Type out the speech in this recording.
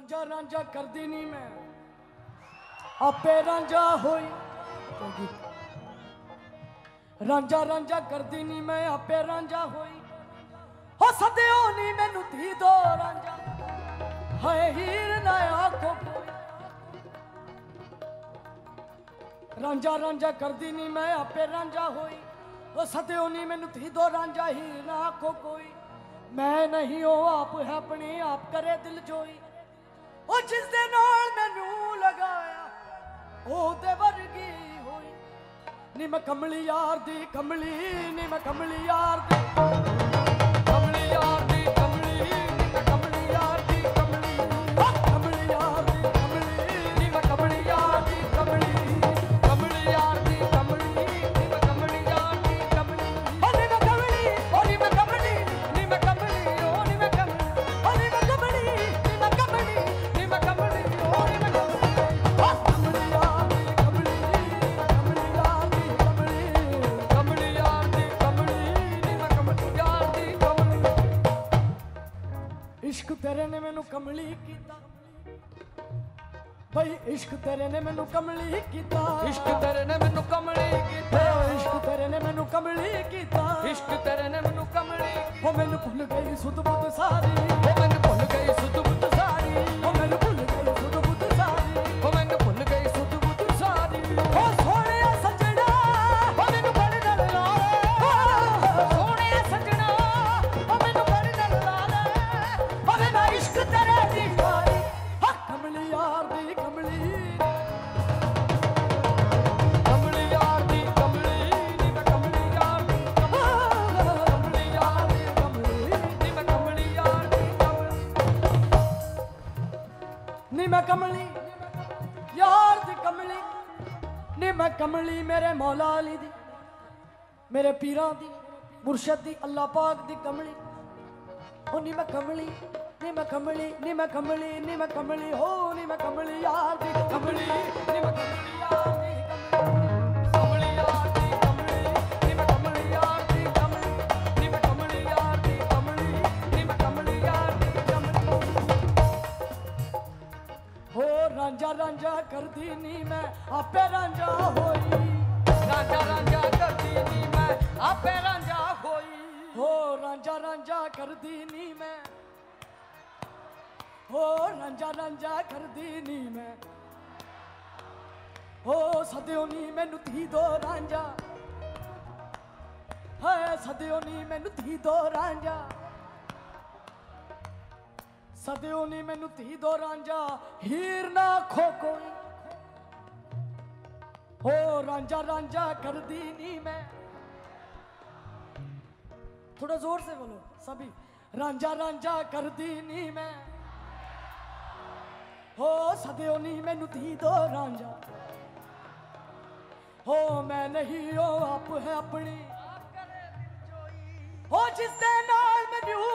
ਰਾਂਝਾ ਰਾਂਝਾ ਕਰਦੀ ਨਹੀਂ ਮੈਂ। ਆਪੇ ਰਾਂਝਾ ਹੋਈ ਰਾਂਝਾ ਰਾਂਝਾ ਕਰਦੀ ਨਹੀਂ ਮੈਂ, ਆਪੇ ਰਾਂਝਾ ਹੋਈ ਹੋ ਸਦਿਓ ਨਹੀਂ ਮੈਨੂੰ ਧੀ ਦੋ ਰਾਂਝਾ। ਹਾਏ ਹੀਰ ਨਾ ਆਖੋ ਰਾਂਝਾ ਰਾਂਝਾ ਕਰਦੀ ਨਹੀਂ ਮੈਂ, ਆਪੇ ਰਾਂਝਾ ਹੋਈ। ਉਹ ਸਦਿਓ ਨਹੀਂ ਮੈਨੂੰ ਧੀ ਦੋ ਰਾਂਝਾ, ਹੀਰ ਨਾ ਆਖੋ ਕੋਈ। ਮੈਂ ਨਹੀਂ, ਉਹ ਆਪ ਹੈ ਆਪਣੀ, ਆਪ ਕਰੇ ਦਿਲ ਜੋਈ। ਉਹ ਜਿਸ ਦੇ ਨਾਲ ਮੈਨੂੰ ਲਗਾਇਆ, ਉਹ ਤੇ ਵਰਗੀ ਹੋਈ। ਨੀ ਮੈਂ ਕਮਲੀ ਯਾਰ ਦੀ ਕਮਲੀ, ਨੀ ਮੈਂ ਕਮਲੀ ਯਾਰ ਦੀ ਇਸ਼ਕ ਤੇਰੇ ਨੇ ਮੈਨੂੰ ਕਮਲੀ ਕੀਤਾ। ਬਈ ਇਸ਼ਕ ਤੇਰੇ ਨੇ ਮੈਨੂੰ ਕਮਲੀ ਕੀਤਾ। ਇਸ਼ਕ ਤੇਰੇ ਨੇ ਮੈਨੂੰ ਕਮਲੀ ਕੀਤਾ। ਇਸ਼ਕ ਤੇਰੇ ਨੇ ਮੈਨੂੰ ਕਮਲੀ ਕੀਤਾ। ਇਸ਼ਕ ਤੇਰੇ ਨੇ ਮੈਨੂੰ ਕਮਲੀ ਉਹ ਮੈਨੂੰ ਭੁੱਲ ਗਈ ਸੁਧ ਬੁੱਧ ਸਾਰੀ। ਕਮਲੀ ਯਾਰ ਦੀ ਕਮਲੀ ਕਮਲੀ ਯਾਰ ਦੀ ਕਮਲੀ ਨੀ ਮੈਂ ਕਮਲੀ ਯਾਰ ਦੀ ਕਮਲੀ ਯਾਰ ਦੀ ਕਮਲੀ ਨੀ ਮੈਂ ਕਮਲੀ ਯਾਰ ਦੀ ਕਮਲੀ ਨੀ ਮੈਂ ਕਮਲੀ ਯਾਰ ਦੀ ਕਮਲੀ ਨੀ ਮੈਂ ਕਮਲੀ ਮੇਰੇ ਮੌਲਾ ਅਲੀ ਦੀ, ਮੇਰੇ ਪੀਰਾਂ ਦੀ, ਮੁਰਸ਼ਦ ਦੀ ਅੱਲਾ ਪਾਕ ਦੀ ਕਮਲੀ ਉਹ ਨੀ ਮੈਂ ਕਮਲੀ। ਨੀ ਮੈਂ ਕਮਲੀ ਨੀ ਮੈਂ ਕਮਲੀ ਨੀ ਮੈਂ ਕਮਲੀ ਹੋ ਨੀ ਮੈਂ ਕਮਲੀ ਯਾਰ ਦੀ ਕਮਲੀ ਨੀ ਮੈਂ ਕਮਲੀ ਯਾਰ ਦੀ ਕਮਲੀ ਕਮਲੀ ਯਾਰ ਦੀ ਕਮਲੀ ਨੀ ਮੈਂ ਕਮਲੀ ਯਾਰ ਦੀ ਕਮਲੀ ਨੀ ਮੈਂ ਕਮਲੀ ਯਾਰ ਦੀ ਕਮਲੀ ਨੀ ਮੈਂ ਕਮਲੀ ਯਾਰ ਦੀ ਕਮਲੀ ਹੋ ਰਾਂਝਾ ਰਾਂਝਾ ਕਰਦੀ ਨੀ ਮੈਂ, ਆਪੇ ਰਾਂਝਾ ਹੋਈ। ਰਾਂਝਾ ਰਾਂਝਾ ਕਰਦੀ ਨੀ ਮੈਂ, ਆਪੇ ਰਾਂਝਾ ਹੋਈ। ਹੋ ਰਾਂਝਾ ਰਾਂਝਾ ਕਰਦੀ ਨੀ ਮੈਂ। ਹੋ ਨੰਜਾ ਨੰਜਾ ਕਰਦੀ ਨੀ ਮੈਂ। ਹੋ ਸਦਿਓ ਨੀ ਮੈਨੂੰ ਧੀ ਦੋ ਰਾਂਝਾ। ਹਾਏ ਸਦਿਓ ਨੀ ਮੈਨੂੰ ਧੀ ਦੋ ਰਾਂਝਾ। ਸਦਿਓ ਨੀ ਮੈਨੂੰ ਧੀ ਦੋ ਰਾਂਝਾ, ਹੀਰ ਨਾ ਖੋ ਕੋਈ। ਹੋ ਰਾਂਝਾ ਰਾਂਝਾ ਕਰਦੀ ਨੀ ਮੈਂ। ਥੋੜਾ ਜ਼ੋਰ ਸੇ ਬੋਲੋ ਸਭੀ ਰਾਂਝਾ ਰਾਂਝਾ ਕਰਦੀ ਨੀ ਮੈਂ। ਹੋ ਸਦਿਓ ਨਹੀਂ ਮੈਨੂੰ ਧੀ ਦੋ ਰਾਂਝਾ। ਹੋ ਮੈਂ ਨਹੀਂ ਉਹ ਆਪ ਹੈ ਆਪਣੀ। ਹੋ ਜਿਸ ਦੇ ਨਾਲ ਮੈਨੂੰ